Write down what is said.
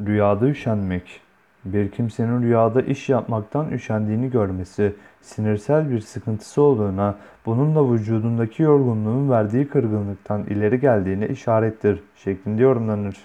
Rüyada üşenmek. Bir kimsenin rüyada iş yapmaktan üşendiğini görmesi, sinirsel bir sıkıntısı olduğuna, bununla vücudundaki yorgunluğun verdiği kırgınlıktan ileri geldiğine işarettir şeklinde yorumlanır.